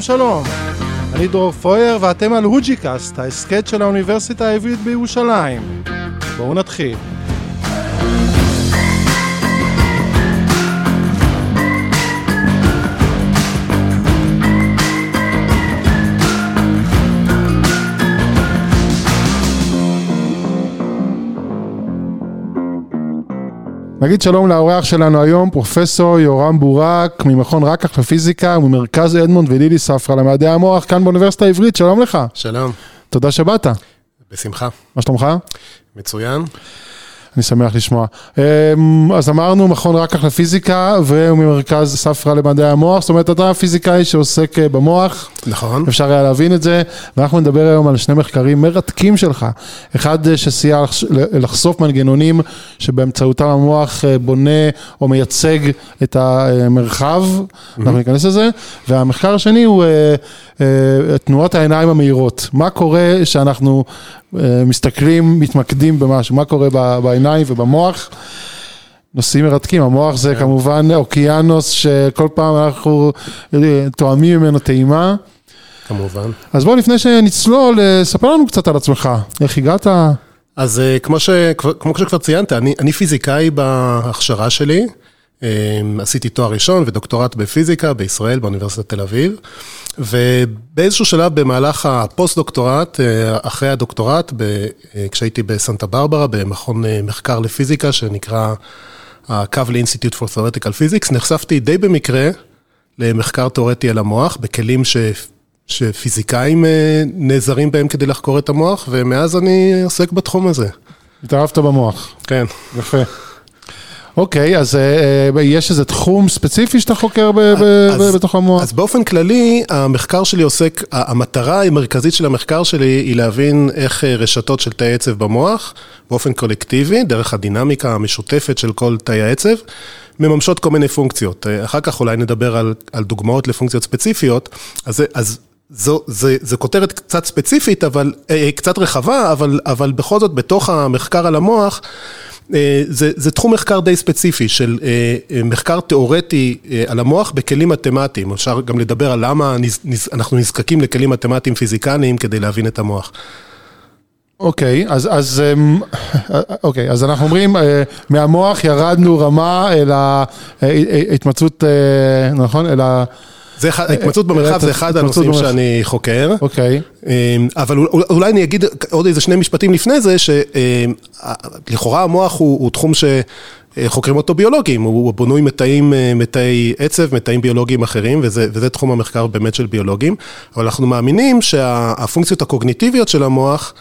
שלום שלום, אני דרור פויר ואתם על הוג'יקאסט, ההסכת של האוניברסיטה העברית בירושלים. בואו נתחיל. נגיד שלום לאורח שלנו היום, פרופסור יורם בורק, ממכון רקח לפיזיקה וממרכז אדמונד ולילי ספרא למדעי המוח כאן באוניברסיטה העברית, שלום לך. שלום. תודה שבאת. בשמחה. מה שלומך? מצוין. אני שמח לשמוע. אמ, אז אמרנו מכון רקח לפיזיקה וממרכז ספרא למדעי המוח, זאת אומרת אתה פיזיקאי שעוסק אה, במוח. נכון. אפשר היה להבין את זה, ואנחנו נדבר היום על שני מחקרים מרתקים שלך. אחד אה, שסייע לחשוף מנגנונים שבאמצעותם המוח אה, בונה או מייצג את המרחב, אנחנו ניכנס לזה, והמחקר השני הוא תנועות העיניים המהירות. מה קורה שאנחנו מסתכלים, מתמקדים במשהו, מה קורה בעיניים ובמוח. נושאים מרתקים, המוח זה כן. כמובן אוקיינוס שכל פעם אנחנו תואמים ממנו טעימה. כמובן. אז בוא לפני שנצלול, ספר לנו קצת על עצמך, איך הגעת? אז כמו, ש, כמו שכבר ציינת, אני, אני פיזיקאי בהכשרה שלי, עשיתי תואר ראשון ודוקטורט בפיזיקה בישראל, באוניברסיטת תל אביב. ובאיזשהו שלב במהלך הפוסט-דוקטורט, אחרי הדוקטורט, כשהייתי בסנטה ברברה, במכון מחקר לפיזיקה שנקרא ה-Kavli Institute for Theoretical Physics, נחשפתי די במקרה למחקר תיאורטי על המוח, בכלים ש... שפיזיקאים נעזרים בהם כדי לחקור את המוח, ומאז אני עוסק בתחום הזה. התאהבת במוח. כן. יפה. אוקיי, אז אה, יש איזה תחום ספציפי שאתה חוקר בתוך המוח? אז באופן כללי, המחקר שלי עוסק, המטרה המרכזית של המחקר שלי היא להבין איך אה, רשתות של תאי עצב במוח, באופן קולקטיבי, דרך הדינמיקה המשותפת של כל תאי העצב, מממשות כל מיני פונקציות. אה, אחר כך אולי נדבר על, על דוגמאות לפונקציות ספציפיות, אז, אז זו, זה, זה כותרת קצת ספציפית, אבל, קצת רחבה, אבל, אבל בכל זאת, בתוך המחקר על המוח, אה, זה, זה תחום מחקר די ספציפי של אה, מחקר תיאורטי אה, על המוח בכלים מתמטיים. אפשר גם לדבר על למה אנחנו נזקקים לכלים מתמטיים פיזיקליים כדי להבין את המוח. אוקיי, אז, אז, אמ, אוקיי, אז אנחנו אומרים, מהמוח ירדנו רמה אל ההתמצאות, נכון? אל ה... זה אחד, ההתמצאות במרחב זה אחד הנושאים שאני חוקר. אוקיי. אמ, אבל אולי אני אגיד עוד איזה שני משפטים לפני זה, שלכאורה המוח הוא, הוא תחום שחוקרים אותו ביולוגים, הוא בנוי מתאים, מתאי עצב, מתאים ביולוגיים אחרים, וזה, וזה תחום המחקר באמת של ביולוגים, אבל אנחנו מאמינים שהפונקציות הקוגניטיביות של המוח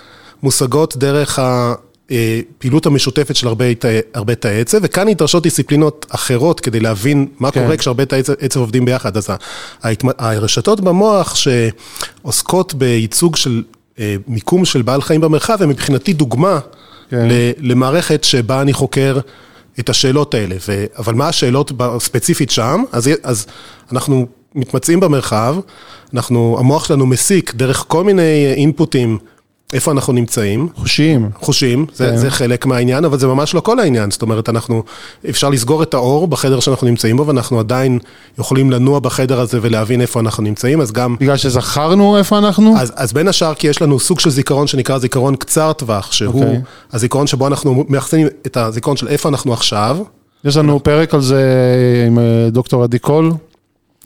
מושגות דרך ה... אה, פעילות המשותפת של הרבה, הרבה תאי עצב, וכאן נדרשות דיסציפלינות אחרות כדי להבין מה כן. קורה כשהרבה תאי עצב עובדים ביחד. אז הרשתות במוח שעוסקות בייצוג של אה, מיקום של בעל חיים במרחב, הן מבחינתי דוגמה כן. למערכת שבה אני חוקר את השאלות האלה. ו, אבל מה השאלות ספציפית שם? אז, אז אנחנו מתמצאים במרחב, אנחנו, המוח שלנו מסיק דרך כל מיני אינפוטים. איפה אנחנו נמצאים. חושים. חושים, זה, כן. זה חלק מהעניין, אבל זה ממש לא כל העניין. זאת אומרת, אנחנו, אפשר לסגור את האור בחדר שאנחנו נמצאים בו, ואנחנו עדיין יכולים לנוע בחדר הזה ולהבין איפה אנחנו נמצאים, אז גם... בגלל שזכרנו איפה אנחנו? אז, אז בין השאר, כי יש לנו סוג של זיכרון שנקרא זיכרון קצר טווח, שהוא okay. אוקיי. הזיכרון שבו אנחנו מאחסנים את הזיכרון של איפה אנחנו עכשיו. יש לנו פרק על זה עם אה, דוקטור עדי קול.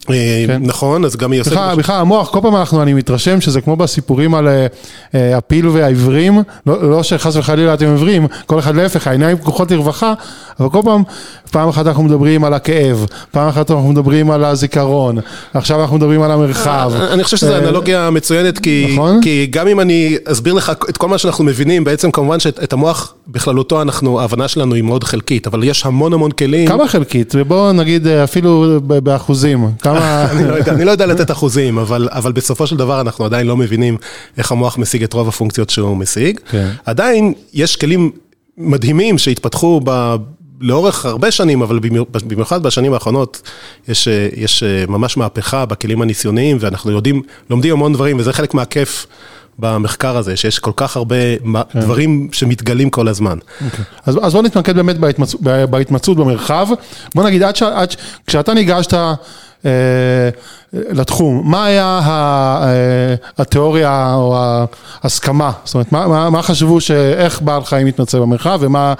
אה, כן. נכון, אז גם היא עושה... בכלל, בכלל המוח, כל פעם אנחנו, אני מתרשם שזה כמו בסיפורים על אה, אה, הפיל והעיוורים, לא, לא שחס וחלילה אתם עיוורים, כל אחד להפך, העיניים פקוחות לרווחה, אבל כל פעם, פעם אחת אנחנו מדברים על הכאב, פעם אחת אנחנו מדברים על הזיכרון, עכשיו אנחנו מדברים על המרחב. אני חושב שזו אנלוגיה מצוינת, כי, נכון? כי גם אם אני אסביר לך את כל מה שאנחנו מבינים, בעצם כמובן שאת המוח בכללותו, אנחנו, ההבנה שלנו היא מאוד חלקית, אבל יש המון המון כלים. כמה חלקית? בואו נגיד אפילו באחוזים. כמה אני, לא יודע, אני לא יודע לתת אחוזים, אבל, אבל בסופו של דבר אנחנו עדיין לא מבינים איך המוח משיג את רוב הפונקציות שהוא משיג. כן. עדיין יש כלים מדהימים שהתפתחו ב... לאורך הרבה שנים, אבל במיוחד בשנים האחרונות, יש, יש ממש מהפכה בכלים הניסיוניים, ואנחנו יודעים, לומדים המון דברים, וזה חלק מהכיף במחקר הזה, שיש כל כך הרבה כן. דברים שמתגלים כל הזמן. אוקיי. אז, אז בוא נתמקד באמת בהתמצא, בהתמצאות במרחב. בוא נגיד, עד ש... עד ש... כשאתה ניגשת אה, לתחום, מה היה אה, התיאוריה או ההסכמה? זאת אומרת, מה, מה, מה חשבו שאיך בעל חיים מתמצא במרחב ומה...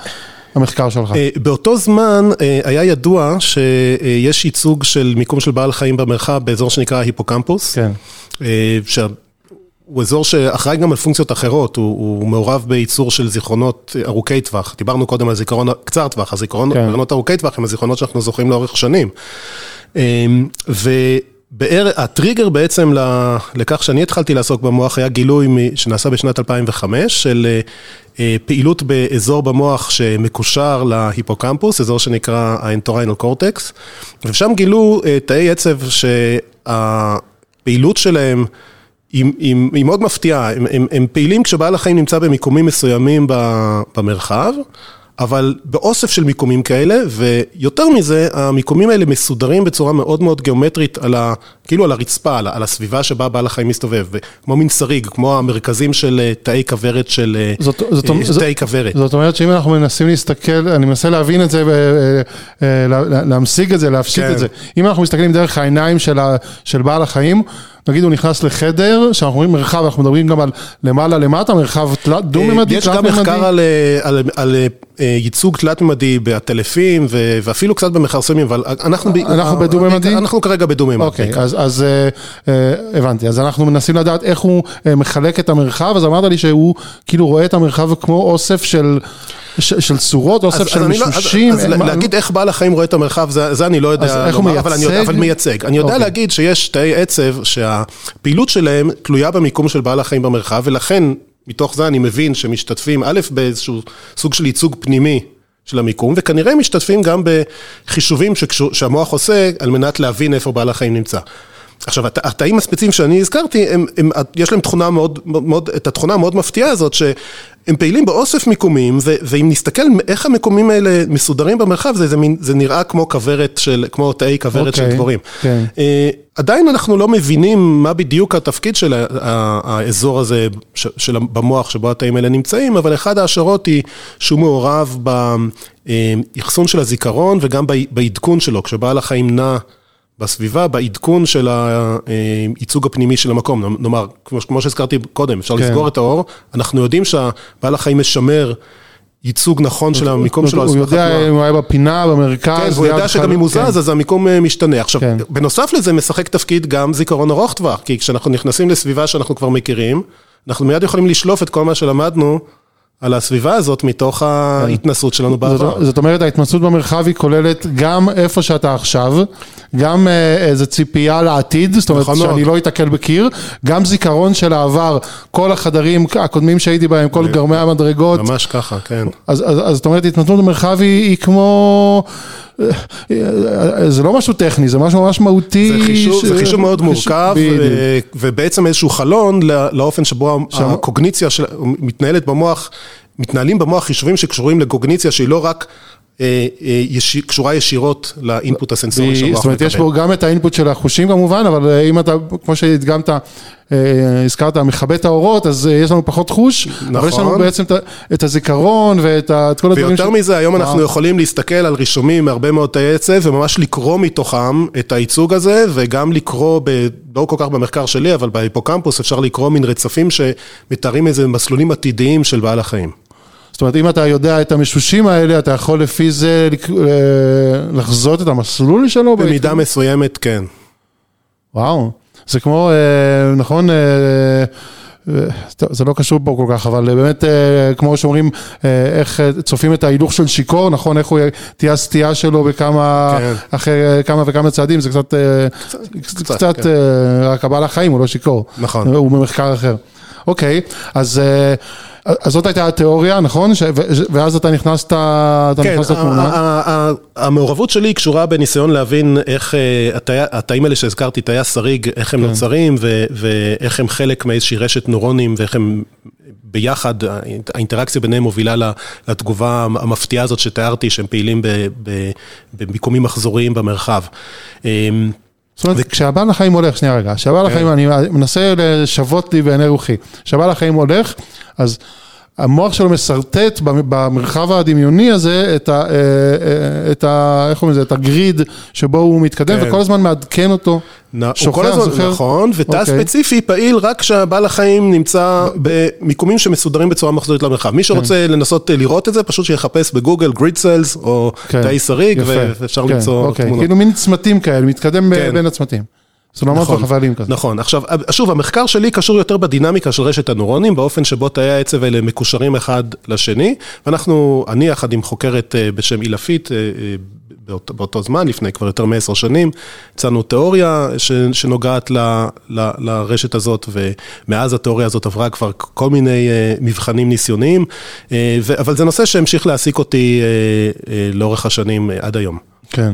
המחקר שלך. באותו זמן היה ידוע שיש ייצוג של מיקום של בעל חיים במרחב באזור שנקרא היפוקמפוס. כן. הוא אזור שאחראי גם על פונקציות אחרות, הוא, הוא מעורב בייצור של זיכרונות ארוכי טווח. דיברנו קודם על זיכרון קצר טווח, הזיכרונות כן. ארוכי טווח הם הזיכרונות שאנחנו זוכרים לאורך שנים. אמ, והטריגר בעצם לכך שאני התחלתי לעסוק במוח היה גילוי שנעשה בשנת 2005 של אה, פעילות באזור במוח שמקושר להיפוקמפוס, אזור שנקרא האנטוריינל קורטקס, ושם גילו אה, תאי עצב שהפעילות שלהם היא, היא, היא מאוד מפתיעה, הם, הם, הם פעילים כשבעל החיים נמצא במיקומים מסוימים במרחב, אבל באוסף של מיקומים כאלה, ויותר מזה, המיקומים האלה מסודרים בצורה מאוד מאוד גיאומטרית על ה... כאילו על הרצפה, על, על הסביבה שבה בעל החיים מסתובב, כמו מין שריג, כמו המרכזים של אה, תאי כוורת של... אה, זאת, זאת, תאי כוורת. זאת אומרת שאם אנחנו מנסים להסתכל, אני מנסה להבין את זה, אה, להמשיג את זה, להפשיט כן. את זה. אם אנחנו מסתכלים דרך העיניים של, ה, של בעל החיים, נגיד הוא נכנס לחדר, שאנחנו אומרים מרחב, אנחנו מדברים גם על למעלה למטה, מרחב דו-ממדי, יש גם מחקר על, על, על ייצוג תלת-ממדי בעטלפים ואפילו קצת במכרסמים, אבל אנחנו... אנחנו בדו-ממדי? אנחנו כרגע בדו-ממדי. אוקיי, אז אז אה, אה, הבנתי, אז אנחנו מנסים לדעת איך הוא אה, מחלק את המרחב, אז אמרת לי שהוא כאילו רואה את המרחב כמו אוסף של... של צורות, אוסף של לא- מישושים. אז להגיד איך בעל החיים רואה את המרחב, זה אני לא יודע לומר, אבל מייצג. אני יודע אוקיי. להגיד שיש תאי עצב שהפעילות שלהם תלויה במיקום של בעל החיים במרחב, ולכן מתוך זה אני מבין שמשתתפים, א', באיזשהו סוג של ייצוג פנימי של המיקום, וכנראה משתתפים גם בחישובים שהמוח עושה על מנת להבין איפה בעל החיים נמצא. עכשיו, התאים הספציפיים שאני הזכרתי, הם, הם, יש להם תכונה מאוד, מאוד, את התכונה המאוד מפתיעה הזאת, שהם פעילים באוסף מיקומים, ו, ואם נסתכל איך המיקומים האלה מסודרים במרחב, זה, זה, זה נראה כמו כוורת של, כמו תאי כוורת okay, של אוקיי, דבורים. Okay. כן. Uh, עדיין אנחנו לא מבינים מה בדיוק התפקיד של האזור הזה של, במוח שבו התאים האלה נמצאים, אבל אחד ההשערות היא שהוא מעורב באחסון של הזיכרון וגם בעדכון שלו, כשבעל החיים נע בסביבה, בעדכון של הייצוג הפנימי של המקום. נאמר, כמו שהזכרתי קודם, אפשר כן. לסגור את האור, אנחנו יודעים שהבעל החיים משמר ייצוג נכון של המיקום שלו. הוא יודע אם הוא היה בפינה, במרכז. כן, והוא יודע שגם אם הוא זז, כן. אז המיקום אה, משתנה. עכשיו, כן. בנוסף לזה משחק תפקיד גם זיכרון ארוך טווח, כי כשאנחנו נכנסים לסביבה שאנחנו כבר מכירים, אנחנו מיד יכולים לשלוף את כל מה שלמדנו על הסביבה הזאת מתוך ההתנסות שלנו בעבר. זאת אומרת, ההתנסות במרחב היא כוללת גם איפה שאתה עכשיו, גם אה, איזה ציפייה לעתיד, זאת אומרת נכון שאני לא אתקל בקיר, גם זיכרון של העבר, כל החדרים הקודמים שהייתי בהם, כל גרמי המדרגות. ממש ככה, כן. אז זאת אומרת, התנסות במרחב היא כמו... זה לא משהו טכני, זה משהו ממש מהותי. זה חישוב, ש... זה חישוב מאוד מורכב, ו... ובעצם איזשהו חלון לאופן שבו שם... הקוגניציה של... מתנהלת במוח, מתנהלים במוח חישובים שקשורים לקוגניציה שהיא לא רק אה, אה, קשורה ישירות לאינפוט הסנסורי שהמוח מקבל. זאת אומרת, יש פה גם את האינפוט של החושים כמובן, אבל אה, אם אתה, כמו שהדגמת, הזכרת, מכבה את האורות, אז יש לנו פחות חוש, נכון. אבל יש לנו נכון. בעצם את הזיכרון ואת כל הדברים. ויותר מזה, היום אנחנו יכולים להסתכל על רישומים מהרבה מאוד תאי עצב, וממש לקרוא מתוכם את הייצוג הזה, וגם לקרוא, לא כל כך במחקר שלי, אבל בהיפוקמפוס אפשר לקרוא מין רצפים שמתארים איזה מסלולים עתידיים של בעל החיים. זאת אומרת, אם אתה יודע את המשושים האלה, אתה יכול לפי זה אה, לחזות את המסלול שלו? במידה בעצם? מסוימת, כן. וואו, זה כמו, אה, נכון, אה, זה לא קשור פה כל כך, אבל באמת, כמו שאומרים, איך צופים את ההילוך של שיכור, נכון, איך הוא תהיה הסטייה שלו בכמה, כן. אחרי כמה וכמה צעדים, זה קצת, קצת, קצת, קצת כן. רק הבעל החיים, הוא לא שיכור. נכון. הוא במחקר אחר. אוקיי, אז... אז זאת הייתה התיאוריה, נכון? ש... ואז אתה נכנסת, אתה כן, נכנס לתמונה. המעורבות שלי קשורה בניסיון להבין איך אה, התאים האלה שהזכרתי, תאי השריג, איך הם כן. נוצרים ואיך הם חלק מאיזושהי רשת נוירונים ואיך הם ביחד, האינטראקציה ביניהם מובילה לתגובה המפתיעה הזאת שתיארתי, שהם פעילים במיקומים מחזוריים במרחב. אמ, זאת אומרת, כשהבעל החיים הולך, שנייה רגע, כשהבעל כן. החיים, אני מנסה לשוות לי בעיני רוחי, כשהבעל החיים הולך, אז המוח שלו משרטט במרחב הדמיוני הזה את ה... את ה איך קוראים לזה? את הגריד שבו הוא מתקדם, כן. וכל הזמן מעדכן אותו. שוכח, הזמן, זוכר? נכון, ותא okay. אוקיי. ספציפי פעיל רק כשהבעל החיים נמצא במיקומים שמסודרים בצורה מחזורית למרחב. מי שרוצה כן. לנסות לראות את זה, פשוט שיחפש בגוגל גריד סיילס או כן. תאי שריג, ואפשר כן. למצוא okay. אוקיי. תמונות. כאילו מין צמתים כאלה, מתקדם כן. בין הצמתים. סולמות נכון, וחבלים כזה. נכון, עכשיו, שוב, המחקר שלי קשור יותר בדינמיקה של רשת הנוירונים, באופן שבו תאי העצב האלה מקושרים אחד לשני, ואנחנו, אני יחד עם חוקרת אה, בשם אילפית, אה, אה, באות, באותו זמן, לפני כבר יותר מעשר שנים, הצענו תיאוריה ש, שנוגעת ל, ל, לרשת הזאת, ומאז התיאוריה הזאת עברה כבר כל מיני מבחנים ניסיוניים, אבל זה נושא שהמשיך להעסיק אותי לאורך השנים עד היום. כן.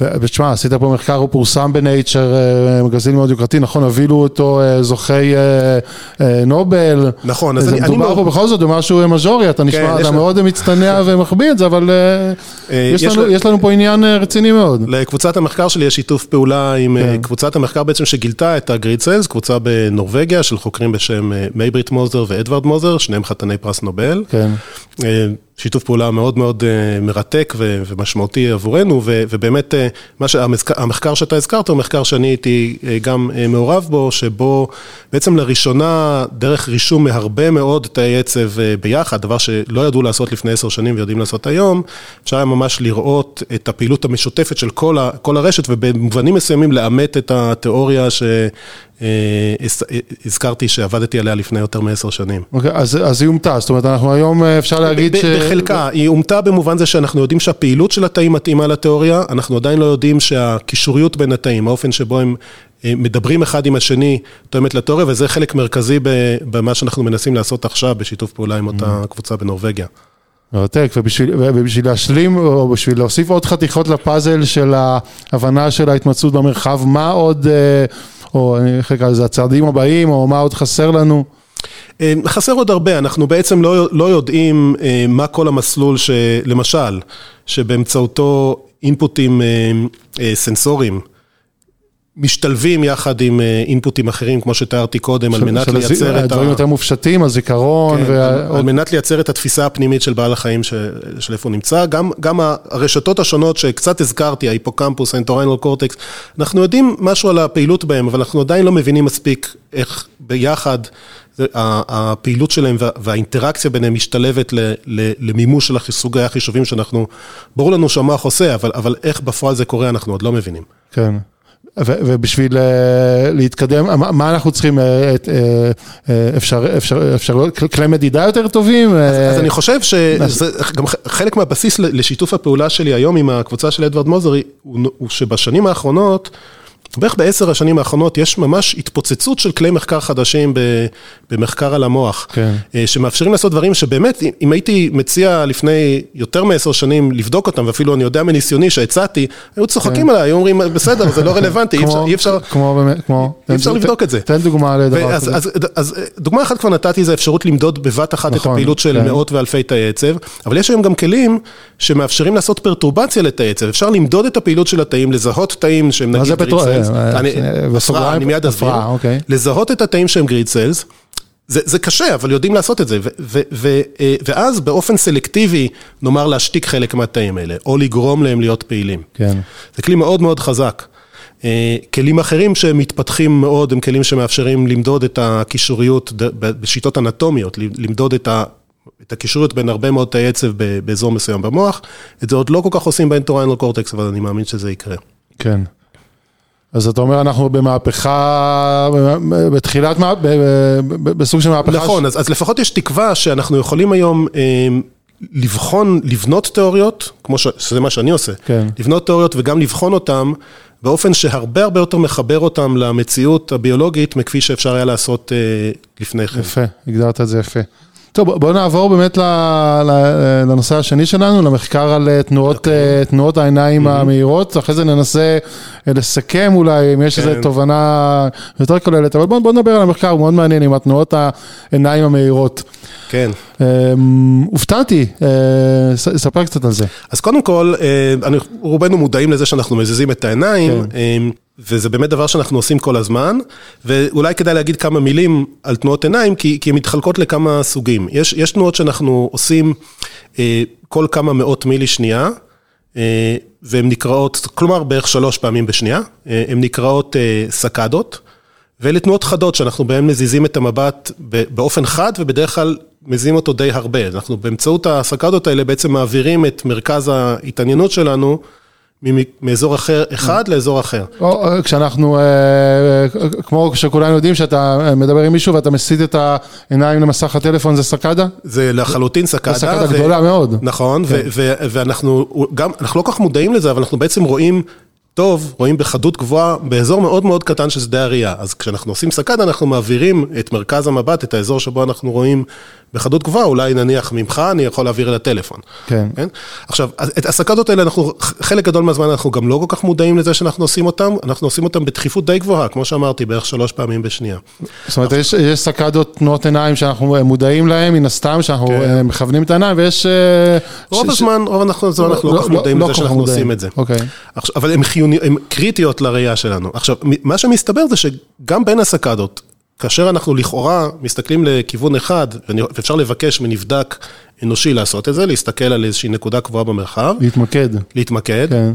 ותשמע, עשית פה מחקר, הוא פורסם בנייצ'ר, אה, מגזין מאוד יוקרתי, נכון, הובילו אותו אה, זוכי אה, נובל. נכון, אז אני... מדובר פה בכל זאת במשהו מז'ורי, אתה נשמע, כן, אתה מאוד מצטנע ומחביא את זה, אבל יש לנו פה עניין רציני מאוד. לקבוצת המחקר שלי יש שיתוף פעולה עם כן. קבוצת המחקר בעצם שגילתה את הגריד סיילס, קבוצה בנורבגיה של חוקרים בשם מייברית מוזר ואדוארד מוזר, שניהם חתני פרס נובל. כן. שיתוף פעולה מאוד מאוד אה, מרתק ומשמעותי עבורנו, ובאמת אה, המחקר שאתה הזכרת הוא מחקר שאני הייתי אה, גם מעורב בו, שבו בעצם לראשונה, דרך רישום מהרבה מאוד תאי עצב ביחד, דבר שלא ידעו לעשות לפני עשר שנים ויודעים לעשות היום, אפשר היה ממש לראות את הפעילות המשותפת של כל הרשת, ובמובנים מסוימים לאמת את התיאוריה ש... הזכרתי שעבדתי עליה לפני יותר מעשר שנים. אוקיי, אז היא אומתה, זאת אומרת, אנחנו היום אפשר להגיד ש... בחלקה, היא אומתה במובן זה שאנחנו יודעים שהפעילות של התאים מתאימה לתיאוריה, אנחנו עדיין לא יודעים שהקישוריות בין התאים, האופן שבו הם אה, מדברים אחד עם השני, תואמת לתיאוריה, וזה חלק מרכזי במה שאנחנו מנסים לעשות עכשיו בשיתוף פעולה עם אותה mm. קבוצה בנורבגיה. מרתק, ובשביל, ובשביל להשלים, או בשביל להוסיף עוד חתיכות לפאזל של ההבנה של ההתמצאות במרחב, מה עוד, אה, או אני חלק על זה הצעדים הבאים, או מה עוד חסר לנו? אה, חסר עוד הרבה, אנחנו בעצם לא, לא יודעים אה, מה כל המסלול שלמשל, שבאמצעותו אינפוטים אה, סנסוריים משתלבים יחד עם אינפוטים אחרים, כמו שתיארתי קודם, על מנת לייצר את ה... הדברים יותר מופשטים, הזיכרון. כן, על מנת לייצר את התפיסה הפנימית של בעל החיים של איפה הוא נמצא. גם, גם הרשתות השונות שקצת הזכרתי, ההיפוקמפוס, האינטוריינל קורטקס, אנחנו יודעים משהו על הפעילות בהם, אבל אנחנו עדיין לא מבינים מספיק איך ביחד הפעילות שלהם והאינטראקציה ביניהם משתלבת למימוש של סוגי החישובים שאנחנו, ברור לנו שהמוח עושה, אבל, אבל איך בפועל זה קורה אנחנו עוד לא מבינים. כן. ובשביל אה, להתקדם, מה אנחנו צריכים, אה, אה, אפשר, אפשר, אפשר כלי מדידה יותר טובים? אז, אני חושב שזה גם חלק מהבסיס לשיתוף הפעולה שלי היום עם הקבוצה של אדוארד מוזרי, הוא שבשנים האחרונות, בערך בעשר השנים האחרונות יש ממש התפוצצות של כלי מחקר חדשים במחקר על המוח, כן. אה, שמאפשרים לעשות דברים שבאמת, אם הייתי מציע לפני יותר מעשר שנים לבדוק אותם, ואפילו אני יודע מניסיוני שהצעתי, היו צוחקים כן. עליי, היו אומרים, בסדר, זה לא רלוונטי, אי אפשר, אי אפשר, כמו באמת, כמו, אי אפשר לבדוק את זה. תן דוגמה לדבר כזה. אז, אז דוגמה אחת כבר נתתי, זה אפשרות למדוד בבת אחת נכון, את הפעילות של כן. מאות ואלפי תאי עצב, אבל יש היום גם כלים שמאפשרים לעשות פרטורבציה לתאי עצב, אפשר למדוד את הפעילות של התאים, לזהות תאים שהם נגיד אה, הפרעה, אני מיד אסביר, אוקיי. לזהות את התאים שהם גריד זה, זה קשה, אבל יודעים לעשות את זה, ו, ו, ו, אה, ואז באופן סלקטיבי, נאמר להשתיק חלק מהתאים האלה, או לגרום להם להיות פעילים. כן. זה כלי מאוד מאוד חזק. אה, כלים אחרים שמתפתחים מאוד, הם כלים שמאפשרים למדוד את הקישוריות בשיטות אנטומיות, למדוד את ה... את הקישוריות בין הרבה מאוד תאי עצב באזור מסוים במוח, את זה עוד לא כל כך עושים באינטוריינל קורטקס, אבל אני מאמין שזה יקרה. כן. אז אתה אומר, אנחנו במהפכה, בתחילת, בסוג של מהפכה. נכון, אז, אז לפחות יש תקווה שאנחנו יכולים היום אה, לבחון, לבנות תיאוריות, כמו ש... שזה מה שאני עושה, כן. לבנות תיאוריות וגם לבחון אותן באופן שהרבה הרבה יותר מחבר אותן למציאות הביולוגית, מכפי שאפשר היה לעשות אה, לפני כן. יפה, הגדרת את זה יפה. טוב, בואו נעבור באמת לנושא השני שלנו, למחקר על אה, תנועות, okay. אוקיי. אה, תנועות העיניים mm-hmm. המהירות, אחרי זה ננסה אה, לסכם אולי אם יש okay. איזו כן. תובנה יותר כוללת, אבל בואו בוא נדבר על המחקר, הוא מאוד מעניין עם התנועות העיניים המהירות. כן. הופתעתי, ספר קצת על זה. אז קודם כל, רובנו מודעים לזה שאנחנו מזיזים את העיניים. כן. וזה באמת דבר שאנחנו עושים כל הזמן, ואולי כדאי להגיד כמה מילים על תנועות עיניים, כי, כי הן מתחלקות לכמה סוגים. יש, יש תנועות שאנחנו עושים אה, כל כמה מאות מילי שנייה, אה, והן נקראות, כלומר בערך שלוש פעמים בשנייה, אה, הן נקראות אה, סקדות, ואלה תנועות חדות שאנחנו בהן מזיזים את המבט באופן חד, ובדרך כלל מזיזים אותו די הרבה. אנחנו באמצעות הסקדות האלה בעצם מעבירים את מרכז ההתעניינות שלנו. מאזור אחר, אחד לאזור אחר. או, כשאנחנו, כמו שכולנו יודעים, שאתה מדבר עם מישהו ואתה מסיט את העיניים למסך הטלפון, זה סקדה? זה לחלוטין סקדה. זה סקדה גדולה מאוד. נכון, כן. ואנחנו גם, אנחנו לא כל כך מודעים לזה, אבל אנחנו בעצם רואים טוב, רואים בחדות גבוהה באזור מאוד מאוד קטן של שדה הראייה. אז כשאנחנו עושים סקאדה, אנחנו מעבירים את מרכז המבט, את האזור שבו אנחנו רואים בחדות גבוהה, אולי נניח ממך, אני יכול להעביר לטלפון. כן. כן? עכשיו, את הסקאדות האלה, אנחנו, חלק גדול מהזמן אנחנו גם לא כל כך מודעים לזה שאנחנו עושים אותם, אנחנו עושים אותם בתכיפות די גבוהה, כמו שאמרתי, בערך שלוש פעמים בשנייה. זאת אומרת, יש, יש סקאדות תנועות עיניים שאנחנו מודעים להם, מן הסתם, שאנחנו כן. מכוונים את העיניים, ויש... אה, רוב ש... הזמן, רוב הזמן אנחנו לא, לא כל כך מודעים לא, לזה לא שאנחנו מודעים. עושים את זה. אוקיי. עכשיו, אבל הן קריטיות לראייה שלנו. עכשיו, מה שמסתבר זה שגם בין הסקאדות, כאשר אנחנו לכאורה מסתכלים לכיוון אחד, ואפשר לבקש מנבדק אנושי לעשות את זה, להסתכל על איזושהי נקודה קבועה במרחב. להתמקד. להתמקד. כן.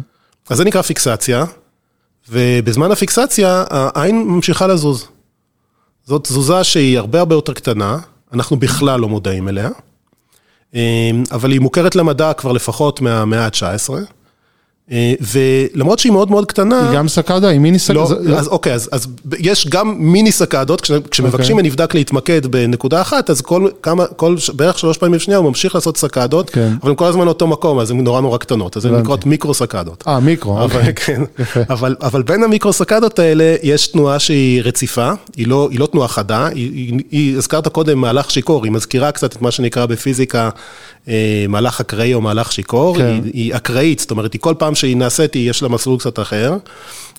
אז זה נקרא פיקסציה, ובזמן הפיקסציה העין ממשיכה לזוז. זאת תזוזה שהיא הרבה הרבה יותר קטנה, אנחנו בכלל לא מודעים אליה, אבל היא מוכרת למדע כבר לפחות מהמאה ה-19. אה, ולמרות שהיא מאוד מאוד קטנה... היא גם סקאדה? היא מיני סקאדה? לא, אז אוקיי, אז, אז יש גם מיני סקאדות, כשמבקשים אוקיי. מנבדק להתמקד בנקודה אחת, אז כל כמה, כל בערך שלוש פעמים בשנייה הוא ממשיך לעשות סקאדות, כן. אבל הם כל הזמן אותו מקום, אז הן נורא נורא קטנות, אז הן נקראות מיקרו סקאדות. אה, מיקרו, אבל, אוקיי. כן, אבל, אבל בין המיקרו סקאדות האלה, יש תנועה שהיא רציפה, היא לא, היא לא תנועה חדה, היא, היא, היא, הזכרת קודם מהלך שיכור, היא מזכירה קצת את מה שנקרא בפיזיקה אה, מהלך אקראי או מהלך שיכור, כן. היא, היא אקראית, זאת אומרת, היא כל פעם שהיא נעשית, יש לה מסלול קצת אחר.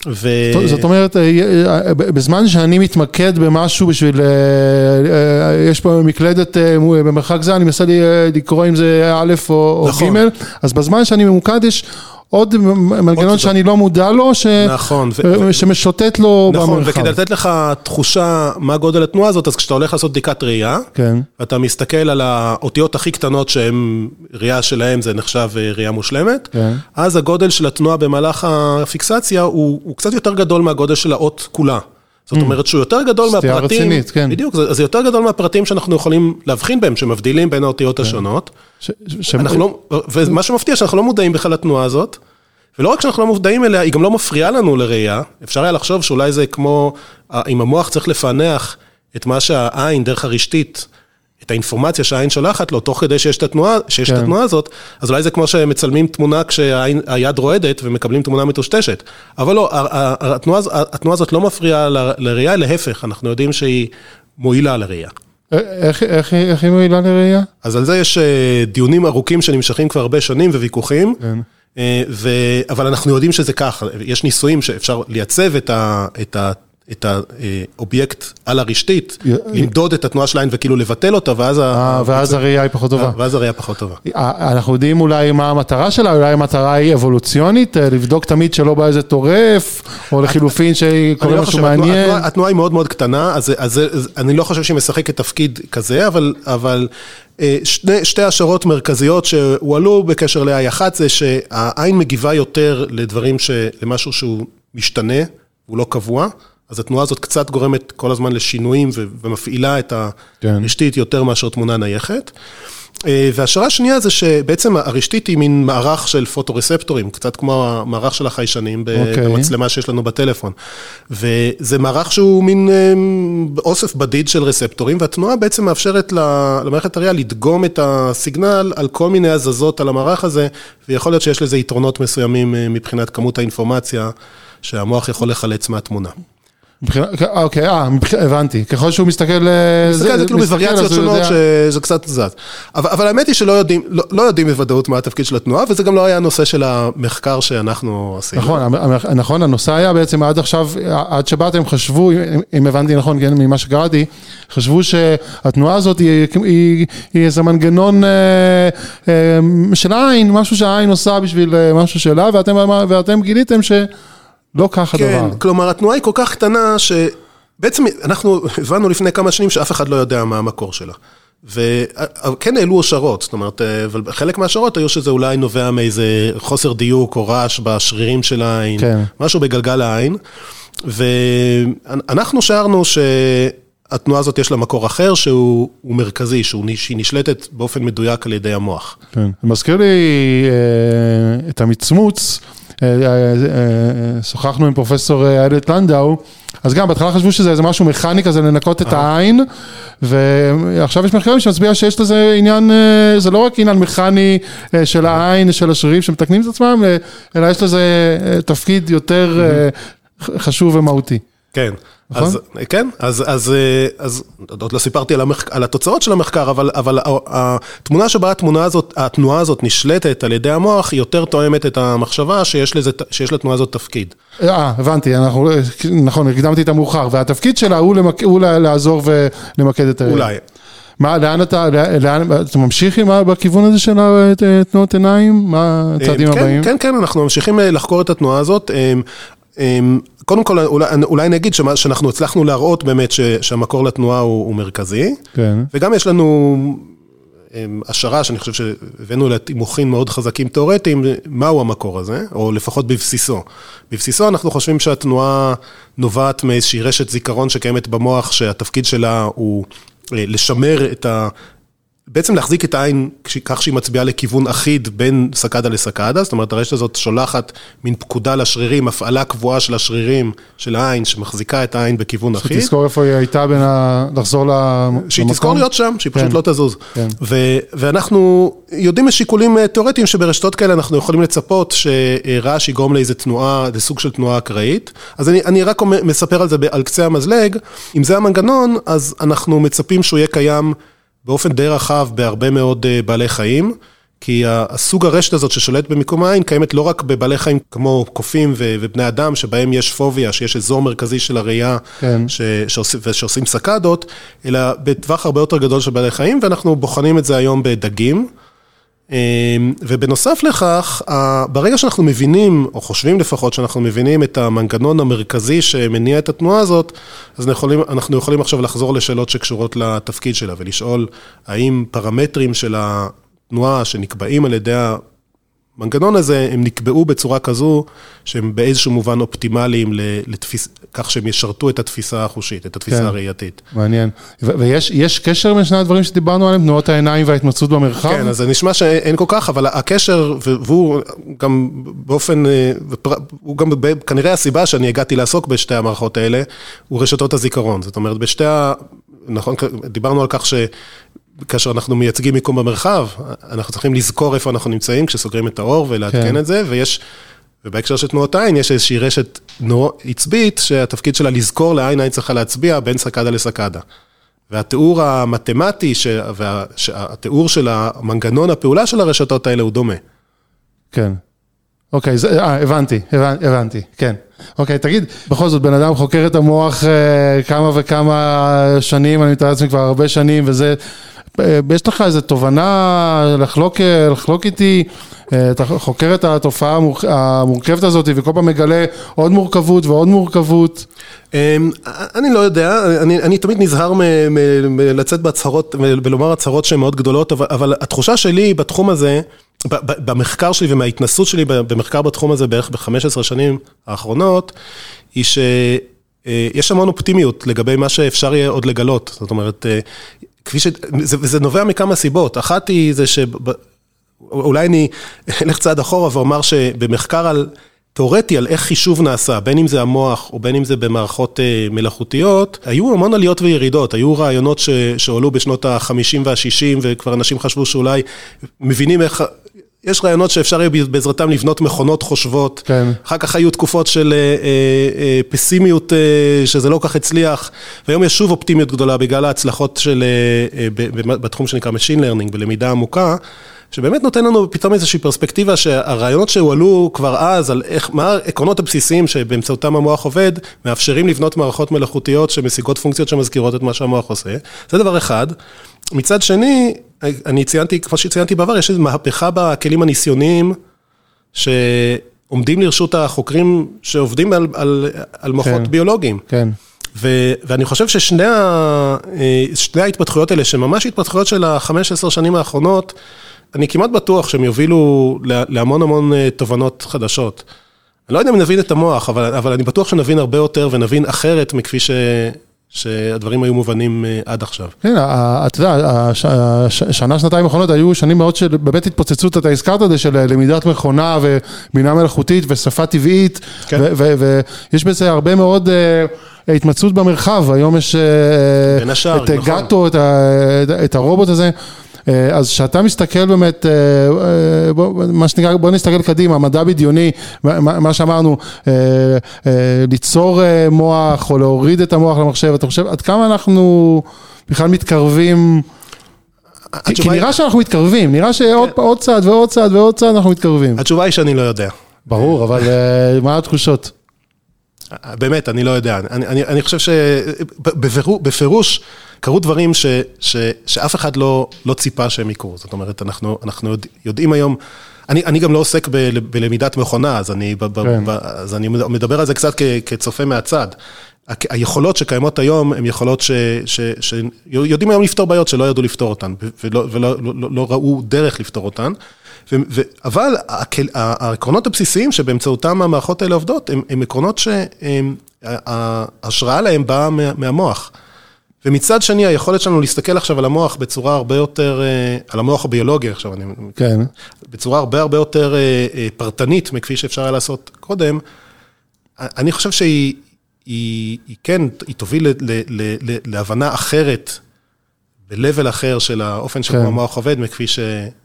ו... זאת אומרת, אה, אה, בזמן שאני מתמקד במשהו בשביל, יש פה מקלדת במרחק זה, אני מנסה לקרוא אם זה א' או נכון. ג', אז בזמן שאני ממוקד יש... עוד מנגנון שאני לא מודע לו, ש... נכון, ו... שמשוטט לו נכון, במרחב. וכדי לתת לך תחושה מה גודל התנועה הזאת, אז כשאתה הולך לעשות בדיקת ראייה, כן. ואתה מסתכל על האותיות הכי קטנות שהן, ראייה שלהן זה נחשב אה, ראייה מושלמת, כן. אז הגודל של התנועה במהלך הפיקסציה הוא, הוא קצת יותר גדול מהגודל של האות כולה. זאת אומרת שהוא יותר גדול מהפרטים, רצינית, כן. בדיוק, זה, זה יותר גדול מהפרטים שאנחנו יכולים להבחין בהם, שמבדילים בין האותיות כן. השונות. ש, ש, לא, ומה שמפתיע שאנחנו לא מודעים בכלל לתנועה הזאת, ולא רק שאנחנו לא מודעים אליה, היא גם לא מפריעה לנו לראייה. אפשר היה לחשוב שאולי זה כמו, אם המוח צריך לפענח את מה שהעין, דרך הרשתית, את האינפורמציה שהעין שולחת לו, תוך כדי שיש את התנועה, שיש כן. את התנועה הזאת, אז אולי זה כמו שמצלמים תמונה כשהיד רועדת ומקבלים תמונה מטושטשת. אבל לא, התנועה, התנועה הזאת לא מפריעה לראייה, להפך, אנחנו יודעים שהיא מועילה לראייה. איך, איך, איך היא מועילה לראייה? אז על זה יש אה, דיונים ארוכים שנמשכים כבר הרבה שנים וויכוחים. כן. אה, ו... אבל אנחנו יודעים שזה ככה, יש ניסויים שאפשר לייצב את ה... את ה... את האובייקט על הרשתית, למדוד את התנועה של העין וכאילו לבטל אותה, ואז... אה, ואז הראייה היא פחות טובה. ואז הראייה פחות טובה. אה, אנחנו יודעים אולי מה המטרה שלה, אולי המטרה היא אבולוציונית, לבדוק תמיד שלא בא איזה טורף, או לחילופין שקורה לא משהו מעניין. התנועה היא מאוד מאוד קטנה, אז אני לא חושב שהיא משחקת תפקיד כזה, אבל שני, שתי השערות מרכזיות שהועלו בקשר ל-I, אחת זה שהעין מגיבה יותר לדברים, למשהו שהוא משתנה, הוא לא קבוע. אז התנועה הזאת קצת גורמת כל הזמן לשינויים ומפעילה את כן. הרשתית יותר מאשר תמונה נייחת. אה, והשערה השנייה זה שבעצם הרשתית היא מין מערך של פוטורספטורים, קצת כמו המערך של החיישנים אוקיי. במצלמה שיש לנו בטלפון. וזה מערך שהוא מין אה, אוסף בדיד של רספטורים, והתנועה בעצם מאפשרת למערכת הראייה לדגום את הסיגנל על כל מיני הזזות על המערך הזה, ויכול להיות שיש לזה יתרונות מסוימים אה, מבחינת כמות האינפורמציה שהמוח יכול לחלץ מהתמונה. אוקיי, אה, הבנתי, ככל שהוא מסתכל... אה, מסתכל זה כאילו בווריאציות שונות שזה קצת זז. אבל האמת היא שלא יודעים לא, לא יודעים בוודאות מה התפקיד של התנועה, וזה גם לא היה הנושא של המחקר שאנחנו עשינו. נכון, נכון, הנושא היה בעצם עד עכשיו, עד שבאתם חשבו, אם הבנתי נכון, כן, ממה שקראתי, חשבו שהתנועה הזאת היא איזה מנגנון אה, של העין, משהו שהעין עושה בשביל משהו שלה, ואתם גיליתם ש... לא כך הדבר. כן, כלומר התנועה היא כל כך קטנה שבעצם אנחנו הבנו לפני כמה שנים שאף אחד לא יודע מה המקור שלה. וכן העלו השערות, זאת אומרת, אבל חלק מהשערות היו שזה אולי נובע מאיזה חוסר דיוק או רעש בשרירים של העין, כן. משהו בגלגל העין, ואנחנו שערנו שהתנועה הזאת יש לה מקור אחר שהוא מרכזי, שהוא, שהיא נשלטת באופן מדויק על ידי המוח. כן, זה מזכיר לי אה, את המצמוץ, שוחחנו עם פרופסור אה, איילת לנדאו, אז גם בהתחלה חשבו שזה איזה משהו מכני כזה לנקות את העין, ועכשיו יש מחקרים שמצביע שיש לזה עניין, אה, זה לא רק עניין מכני אה, של העין, של השרירים שמתקנים את עצמם, אה, אלא יש לזה אה, תפקיד יותר אה, חשוב ומהותי. כן. נכון? אז, כן, אז, אז, אה, אז עוד לא סיפרתי על, המחק, על התוצאות של המחקר, אבל, אבל ה- התמונה שבה התמונה הזאת, התנועה הזאת נשלטת על ידי המוח, היא יותר תואמת את המחשבה שיש, לזה, שיש לתנועה הזאת תפקיד. אה, הבנתי, אנחנו, נכון, הקדמתי את המאוחר, והתפקיד שלה הוא, למק, הוא לעזור ולמקד את הראייה. אולי. מה, לאן אתה, לאן, אתה ממשיך עם, ה- בכיוון הזה של התנועות עיניים? מה הצעדים כן, הבאים? כן, כן, אנחנו ממשיכים אה, לחקור את התנועה הזאת. אה, קודם כל, אולי, אולי נגיד שמה- שאנחנו הצלחנו להראות באמת ש, שהמקור לתנועה הוא, הוא מרכזי, כן. וגם יש לנו אה, השערה שאני חושב שהבאנו לתימוכין מאוד חזקים תיאורטיים, מהו המקור הזה, או לפחות בבסיסו. בבסיסו אנחנו חושבים שהתנועה נובעת מאיזושהי רשת זיכרון שקיימת במוח, שהתפקיד שלה הוא אה, לשמר את. בעצם להחזיק את העין כך שהיא מצביעה לכיוון אחיד בין סקדה לסקדה, זאת אומרת הרשת הזאת שולחת מין פקודה לשרירים, הפעלה קבועה של השרירים של העין שמחזיקה את העין בכיוון אחיד. תזכור איפה היא הייתה בין ה... לחזור למקום. שהיא תזכור להיות שם, שהיא פשוט כן. לא תזוז. כן. ו- ואנחנו יודעים משיקולים אה, תיאורטיים שברשתות כאלה אנחנו יכולים לצפות שרעש יגרום לאיזה תנועה, לאיזה סוג של תנועה אקראית. אז אני, אני רק מספר על זה על קצה המזלג, אם זה המנגנון, אז אנחנו מצפים שהוא יהיה קיים באופן די רחב בהרבה מאוד אה, בעלי חיים. כי הסוג הרשת הזאת ששולט במיקום העין קיימת לא רק בבעלי חיים כמו קופים ובני אדם, שבהם יש פוביה, שיש אזור מרכזי של הראייה כן. ש- שעושים, ושעושים סקדות, אלא בטווח הרבה יותר גדול של בעלי חיים, ואנחנו בוחנים את זה היום בדגים. אמ, ובנוסף לכך, ברגע שאנחנו מבינים, או חושבים לפחות שאנחנו מבינים את המנגנון המרכזי שמניע את התנועה הזאת, אז אנחנו יכולים, אנחנו יכולים עכשיו לחזור לשאלות שקשורות לתפקיד שלה ולשאול האם פרמטרים של התנועה שנקבעים על ידי המנגנון הזה, הם נקבעו בצורה כזו שהם באיזשהו מובן אופטימליים לתפיס, כך שהם ישרתו את התפיסה החושית, את התפיסה כן. הראייתית. מעניין. ו- ויש יש קשר בין שני הדברים שדיברנו עליהם, תנועות העיניים וההתמצאות במרחב? כן, אז זה נשמע שאין כל כך, אבל הקשר, והוא גם באופן, אה, הוא גם ב- כנראה הסיבה שאני הגעתי לעסוק בשתי המערכות האלה, הוא רשתות הזיכרון. זאת אומרת, בשתי ה... נכון, דיברנו על כך ש... כאשר אנחנו מייצגים מיקום במרחב, אנחנו צריכים לזכור איפה אנחנו נמצאים כשסוגרים את האור ולעדכן כן. את זה, ויש, ובהקשר של תנועות עין, יש איזושהי רשת עצבית, שהתפקיד שלה לזכור לאן העין צריכה להצביע בין סקדה לסקדה. והתיאור המתמטי, ש... וה... שהתיאור של המנגנון הפעולה של הרשתות האלה הוא דומה. כן. אוקיי, זה, אה, הבנתי, הבנ- הבנתי, כן. אוקיי, תגיד, בכל זאת, בן אדם חוקר את המוח אה, כמה וכמה שנים, אני מתאר לעצמי כבר הרבה שנים, וזה, יש לך איזו תובנה לחלוק, אה, לחלוק איתי, אה, אתה חוקר את התופעה המורכ- המורכבת הזאת, וכל פעם מגלה עוד מורכבות ועוד מורכבות. אמ, אני לא יודע, אני, אני תמיד נזהר מלצאת בהצהרות ולומר הצהרות שהן מאוד גדולות, אבל, אבל התחושה שלי בתחום הזה, במחקר שלי ומההתנסות שלי במחקר בתחום הזה בערך ב-15 שנים האחרונות, היא שיש המון אופטימיות לגבי מה שאפשר יהיה עוד לגלות. זאת אומרת, אה, כפי ש... זה, וזה נובע מכמה סיבות. אחת היא זה שב... אולי אני אלך צעד אחורה ואומר שבמחקר על, תיאורטי על איך חישוב נעשה, בין אם זה המוח או בין אם זה במערכות אה, מלאכותיות, היו המון עליות וירידות, היו רעיונות ש, שהועלו בשנות ה-50 וה-60 וכבר אנשים חשבו שאולי מבינים איך... יש רעיונות שאפשר יהיה בעזרתם לבנות מכונות חושבות, כן. אחר כך היו תקופות של אה, אה, פסימיות אה, שזה לא כך הצליח, והיום יש שוב אופטימיות גדולה בגלל ההצלחות של, אה, אה, בתחום שנקרא Machine Learning, בלמידה עמוקה, שבאמת נותן לנו פתאום איזושהי פרספקטיבה שהרעיונות שהועלו כבר אז, על איך, מה העקרונות הבסיסיים שבאמצעותם המוח עובד, מאפשרים לבנות מערכות מלאכותיות שמשיגות פונקציות שמזכירות את מה שהמוח עושה, זה דבר אחד. מצד שני, אני ציינתי, כמו שציינתי בעבר, יש איזו מהפכה בכלים הניסיוניים, ש... עומדים לרשות החוקרים שעובדים על, על, על מוחות כן. ביולוגיים. כן. ו, ואני חושב ששני ה, אה, ההתפתחויות האלה, שממש התפתחויות של החמש עשר שנים האחרונות, אני כמעט בטוח שהם יובילו לה- להמון המון אה, תובנות חדשות. אני לא יודע אם נבין את המוח, אבל, אבל אני בטוח שנבין הרבה יותר ונבין אחרת מכפי ש, שהדברים היו מובנים אה, עד עכשיו. כן, אתה יודע, הש- הש- שנה, שנתיים האחרונות היו שנים מאוד של באמת התפוצצות, אתה הזכרת את זה, של למידת מכונה ובינה מלאכותית ושפה טבעית, כן. ויש בזה הרבה מאוד אה, התמצאות במרחב, היום יש אה, השאר, את אה, נכון. גאטו, את ה- את הרובוט הזה. אה, אז כשאתה מסתכל באמת, אה, אה, בוא, מה שנקרא, בוא נסתכל קדימה, מדע בדיוני, מה- שאמרנו, ליצור מוח או להוריד את המוח למחשב, אתה חושב עד כמה אנחנו בכלל מתקרבים, כי- כי התשובה היא- נראה שאנחנו מתקרבים, נראה שעוד כן. עוד צעד ועוד צעד ועוד צעד אנחנו מתקרבים. התשובה היא שאני לא יודע. ברור, אבל מה התחושות? באמת, אני לא יודע. אני, אני, אני חושב שבפירוש קרו דברים ש, ש, שאף אחד לא, לא ציפה שהם יקרו. זאת אומרת, אנחנו, אנחנו יודע, יודעים היום, אני, אני גם לא עוסק ב, בלמידת מכונה, אז אני, ב, כן. ב, אז אני מדבר על זה קצת כ, כצופה מהצד. היכולות שקיימות היום הן יכולות שיודעים היום לפתור בעיות שלא ידעו לפתור אותן, ולא, ולא לא, לא, לא ראו דרך לפתור אותן. ו, ו, אבל הכל- העקרונות הבסיסיים שבאמצעותם המערכות האלה עובדות, הם, הם עקרונות שההשראה להם באה מה, מהמוח. ומצד שני, היכולת שלנו להסתכל עכשיו על המוח בצורה הרבה יותר, אה, על המוח הביולוגי עכשיו, אני, כן, בצורה הרבה הרבה יותר אה, אה, פרטנית מכפי שאפשר היה לעשות קודם, אני חושב שהיא היא, היא כן, היא תוביל ל, ל, ל, ל, להבנה אחרת, ב-level אחר של האופן שבו כן. המוח עובד, מכפי, ש,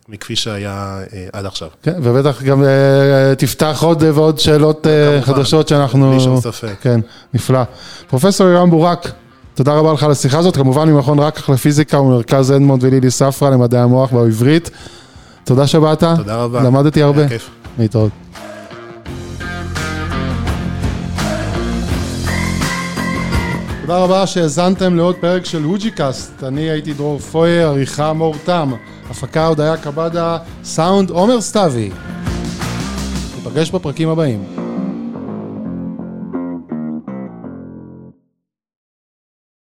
מכפי שהיה אה, עד עכשיו. כן, ובטח גם אה, תפתח עוד אה, ועוד שאלות אה, חדשות שאנחנו... בלי שום ספק. כן, נפלא. פרופסור ירם בורק, תודה רבה לך על השיחה הזאת, כמובן ממכון רקח לפיזיקה ומרכז אדמונד ולילי ספרא למדעי המוח בעברית. תודה שבאת. תודה רבה. למדתי הרבה. כיף. להתראות. תודה רבה שהאזנתם לעוד פרק של הוג'יקאסט. אני הייתי דרור פויר, עריכה מור תם, הפקה הודיה קבדה, סאונד עומר סתיוי. ניפגש בפרקים הבאים.